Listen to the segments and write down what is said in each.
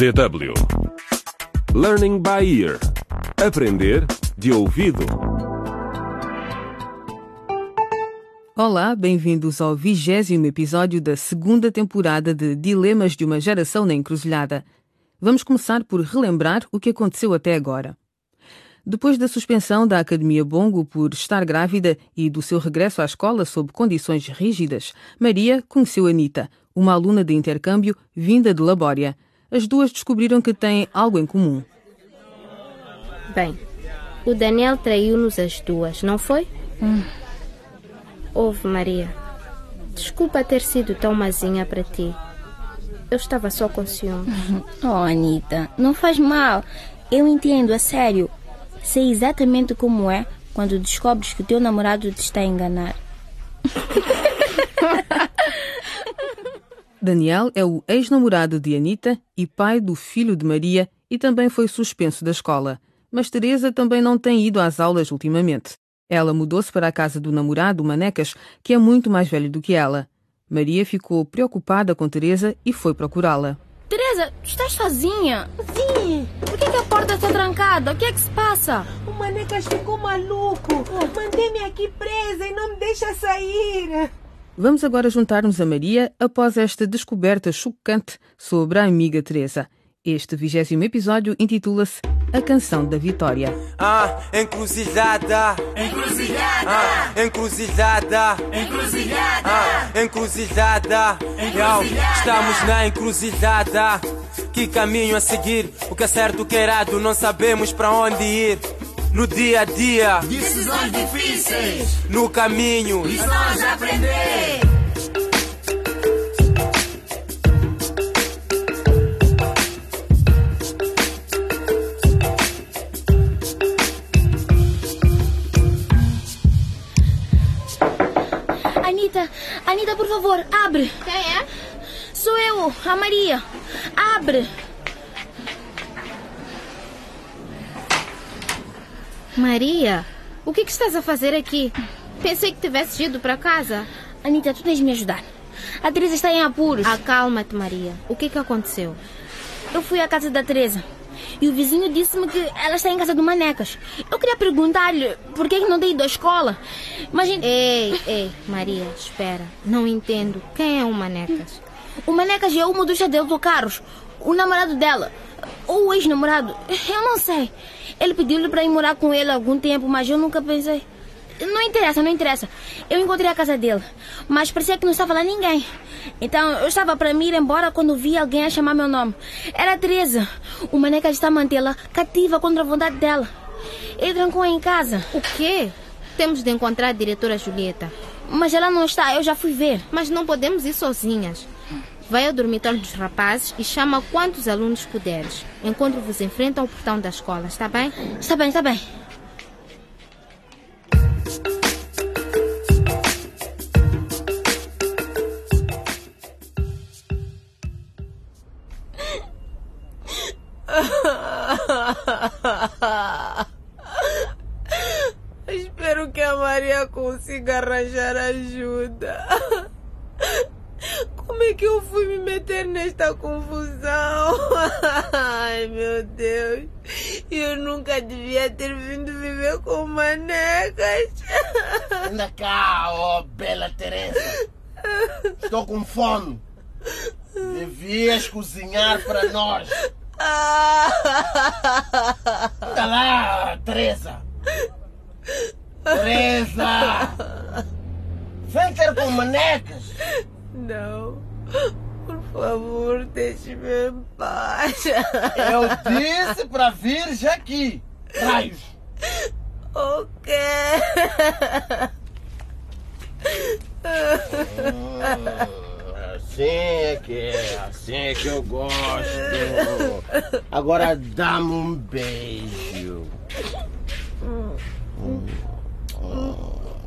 DW Learning by Ear Aprender de ouvido Olá, bem-vindos ao vigésimo episódio da segunda temporada de Dilemas de uma Geração na Encruzilhada. Vamos começar por relembrar o que aconteceu até agora. Depois da suspensão da Academia Bongo por estar grávida e do seu regresso à escola sob condições rígidas, Maria conheceu Anita, uma aluna de intercâmbio vinda de Labória. As duas descobriram que têm algo em comum. Bem, o Daniel traiu-nos as duas, não foi? Hum. Ouve, Maria. Desculpa ter sido tão mazinha para ti. Eu estava só com ciúmes. Oh, Anitta, não faz mal. Eu entendo, a sério. Sei exatamente como é quando descobres que o teu namorado te está a enganar. Daniel é o ex-namorado de Anita e pai do filho de Maria e também foi suspenso da escola. Mas Teresa também não tem ido às aulas ultimamente. Ela mudou-se para a casa do namorado, Manecas, que é muito mais velho do que ela. Maria ficou preocupada com Teresa e foi procurá-la. Teresa, tu estás sozinha? Sim. Por que, que a porta está trancada? O que é que se passa? O Manecas ficou maluco. Mantém-me aqui presa e não me deixa sair. Vamos agora juntar-nos a Maria após esta descoberta chocante sobre a amiga Teresa. Este vigésimo episódio intitula-se A Canção da Vitória. Ah, encruzilhada. Encruzilhada. Ah, encruzilhada. Encruzilhada. Ah, encruzilhada. Yo, estamos na encruzilhada. Que caminho a seguir? O que é certo, o que é errado? Não sabemos para onde ir. No dia a dia, Decisões difíceis. no caminho. Lições a aprender. Anitta, Anitta, por favor, abre. Quem é? Sou eu, a Maria. Abre. Maria, o que, que estás a fazer aqui? Pensei que tivesses ido para casa. Anitta, tu tens de me ajudar. A Teresa está em apuros. Acalma-te, Maria. O que, que aconteceu? Eu fui à casa da Teresa. E o vizinho disse-me que ela está em casa do Manecas. Eu queria perguntar-lhe por que que não tem ido à escola. Mas Ei, ei, Maria, espera. Não entendo. Quem é o Manecas? o Manecas é o motorista de autocarros. O namorado dela. Ou o ex-namorado. Eu não sei. Ele pediu-lhe para ir morar com ele algum tempo, mas eu nunca pensei. Não interessa, não interessa. Eu encontrei a casa dele, mas parecia que não estava lá ninguém. Então eu estava para me ir embora quando vi alguém a chamar meu nome. Era a Teresa. O Manecas está a mantê-la cativa contra a vontade dela. Ele trancou-a em casa. O quê? Temos de encontrar a diretora Julieta. Mas ela não está, eu já fui ver. Mas não podemos ir sozinhas. Vai ao dormitório dos rapazes e chama quantos alunos puderes. Encontro-vos em frente ao portão da escola, está bem? Está bem, está bem. Espero que a Maria consiga arranjar ajuda. Como é que eu fui me meter nesta confusão? Ai, meu Deus. Eu nunca devia ter vindo viver com manecas. Anda cá, ó bela Teresa. Estou com fome. Devias cozinhar para nós. Anda lá, Teresa. Teresa! Vem ter com manecas. Não. Por favor, deixe-me em paz. Eu disse para vir aqui. Raios. O quê? Assim é que é, assim é que eu gosto. Agora dá-me um beijo.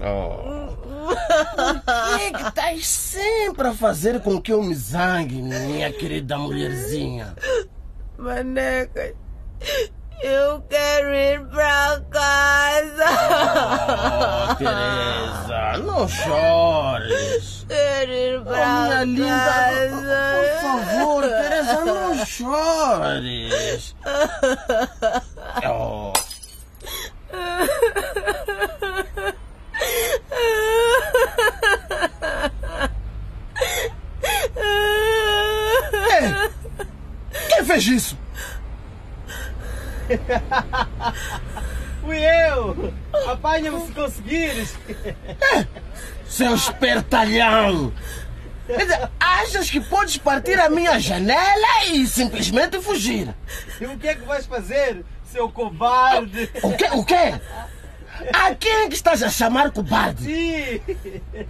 Oh. Por que que estás sempre a fazer com que eu me zangue, minha querida mulherzinha? Manecas, eu quero ir pra casa. Oh, Teresa, não chores. Quero ir Oh, pra minha linda, casa. por favor, Teresa, não chores. Oh. Fez isso? Fui eu! Apanha-me se conseguires! Seu espertalhão! Achas que podes partir a minha janela e simplesmente fugir? E o que é que vais fazer, seu cobarde? O quê? O quê? A quem é que estás a chamar cobarde? Sim!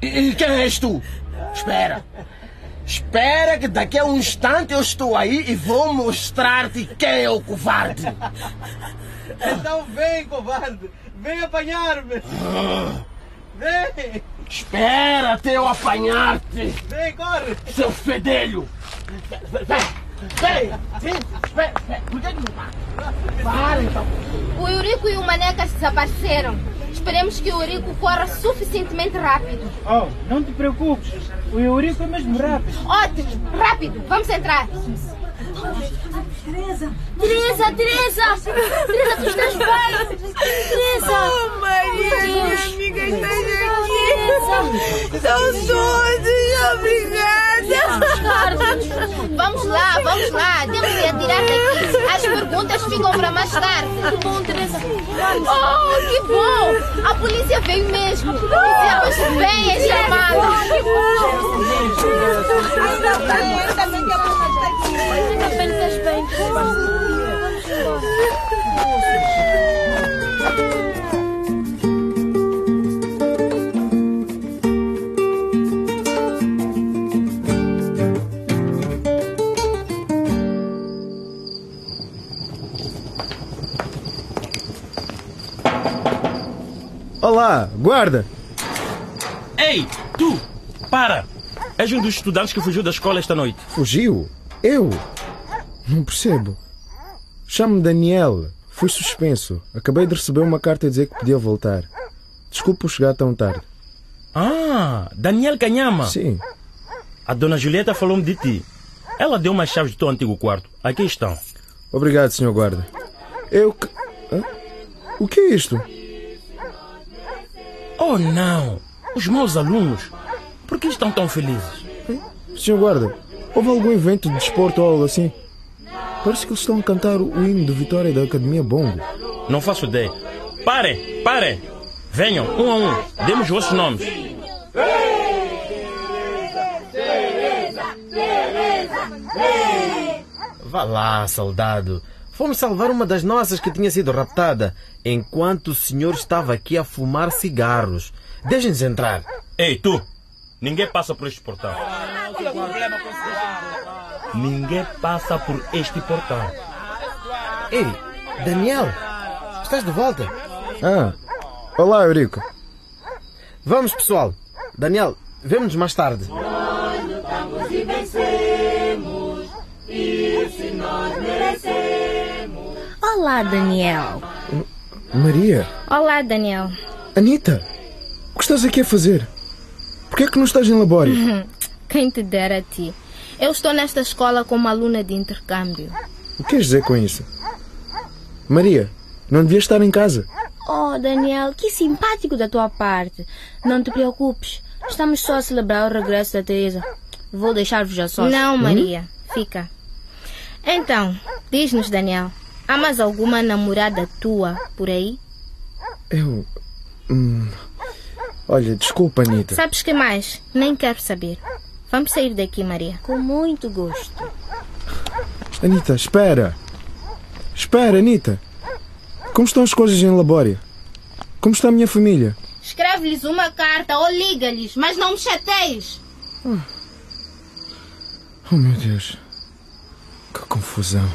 E, e quem és tu? Espera. Espera que daqui a um instante eu estou aí e vou mostrar-te quem é o covarde. Então vem, covarde! Vem apanhar-me! Vem! Espera até eu apanhar-te, Vem, corre! seu fedelho. Vem, vem, vem, espera, espera. Por que que não para? Para então. O Eurico e o Maneca desapareceram. Esperemos que o Eurico corra suficientemente rápido. Oh, não te preocupes. O Eurico é mesmo rápido. Ótimo, rápido, vamos entrar. Teresa, Teresa! Teresa, tu estás bem? Teresa! Oh, Maria, minha amiga, estás aqui. São todos, obrigada. Vamos lá, vamos lá. Temos daqui. As perguntas ficam para mais tarde. Que bom, Teresa. Oh, que bom! A polícia veio mesmo. Fizemos bem em chamá-la. Ainda bem, ainda bem que a mamãe está aqui. Ainda bem que estás bem. Guarda! Ei, tu! Para! És um dos estudantes que fugiu da escola esta noite. Fugiu? Eu? Não percebo. Chamo-me Daniel. Fui suspenso. Acabei de receber uma carta a dizer que podia voltar. Desculpe por chegar tão tarde. Ah, Daniel Canhama. Sim. A dona Julieta falou-me de ti. Ela deu umas chaves do teu antigo quarto. Aqui estão. Obrigado, senhor guarda. Eu que... Hã? O que é isto? Oh não! Os meus alunos. Por que estão tão felizes? Senhor guarda, houve algum evento de desporto ou algo assim? Parece que eles estão a cantar o hino de vitória da Academia Bongo. Não faço ideia. Parem, parem! Venham, um a um. Demos os vossos nomes. Vá lá, soldado. Fomos salvar uma das nossas que tinha sido raptada, enquanto o senhor estava aqui a fumar cigarros. Deixem-nos entrar. Ei, tu! Ninguém passa por este portão. Ninguém passa por este portão. Ei, Daniel, estás de volta? Ah, olá, Eurico. Vamos, pessoal. Daniel, vemo-nos mais tarde. Olá, Daniel. Maria, Olá, Daniel. Anitta, o que estás aqui a fazer? Por que é que não estás em labório? Quem te dera a ti. Eu estou nesta escola como aluna de intercâmbio. O que queres dizer com isso? Maria, não devias estar em casa. Oh, Daniel, que simpático da tua parte. Não te preocupes. Estamos só a celebrar o regresso da Teresa. Vou deixar-vos a sós. Não, Maria. Fica. Então, diz-nos, Daniel. Há mais alguma namorada tua por aí? Eu. Hum, olha, desculpa, Anitta. Sabes que mais? Nem quero saber. Vamos sair daqui, Maria. Com muito gosto. Anitta, espera. Espera, Anitta. Como estão as coisas em Labória? Como está a minha família? Escreve-lhes uma carta ou liga-lhes, mas não me chateis. Oh, meu Deus. Que confusão.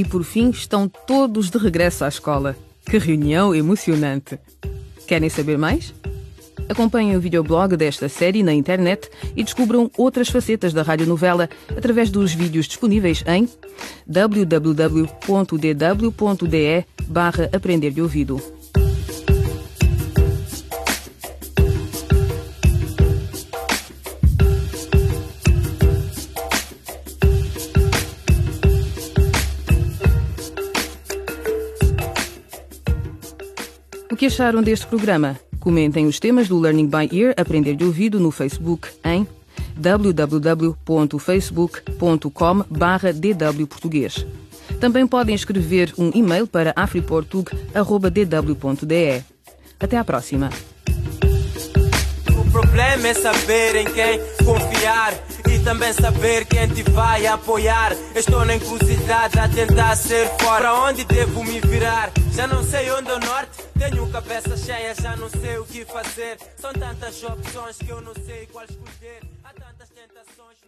E por fim estão todos de regresso à escola. Que reunião emocionante! Querem saber mais? Acompanhem o videoblog desta série na internet e descubram outras facetas da radionovela através dos vídeos disponíveis em www.dw.de barra Aprender de Ouvido. O que acharam deste programa? Comentem os temas do Learning by Ear Aprender de Ouvido no Facebook em www.facebook.com dwportuguês. Também podem escrever um e-mail para afriportug.dw.de. Até à próxima. Problema é saber em quem confiar e também saber quem te vai apoiar. Estou na encruzilhada a tentar ser fora. Para onde devo me virar? Já não sei onde é o norte. Tenho cabeça cheia, já não sei o que fazer. São tantas opções que eu não sei qual escolher. Há tantas tentações.